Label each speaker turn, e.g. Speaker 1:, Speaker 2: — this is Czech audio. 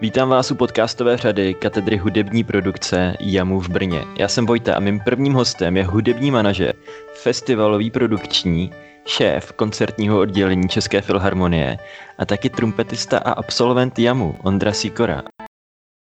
Speaker 1: Vítám vás u podcastové řady katedry hudební produkce JAMU v Brně. Já jsem Vojta a mým prvním hostem je hudební manažer, festivalový produkční, šéf koncertního oddělení České filharmonie a taky trumpetista a absolvent JAMU Ondra Sikora.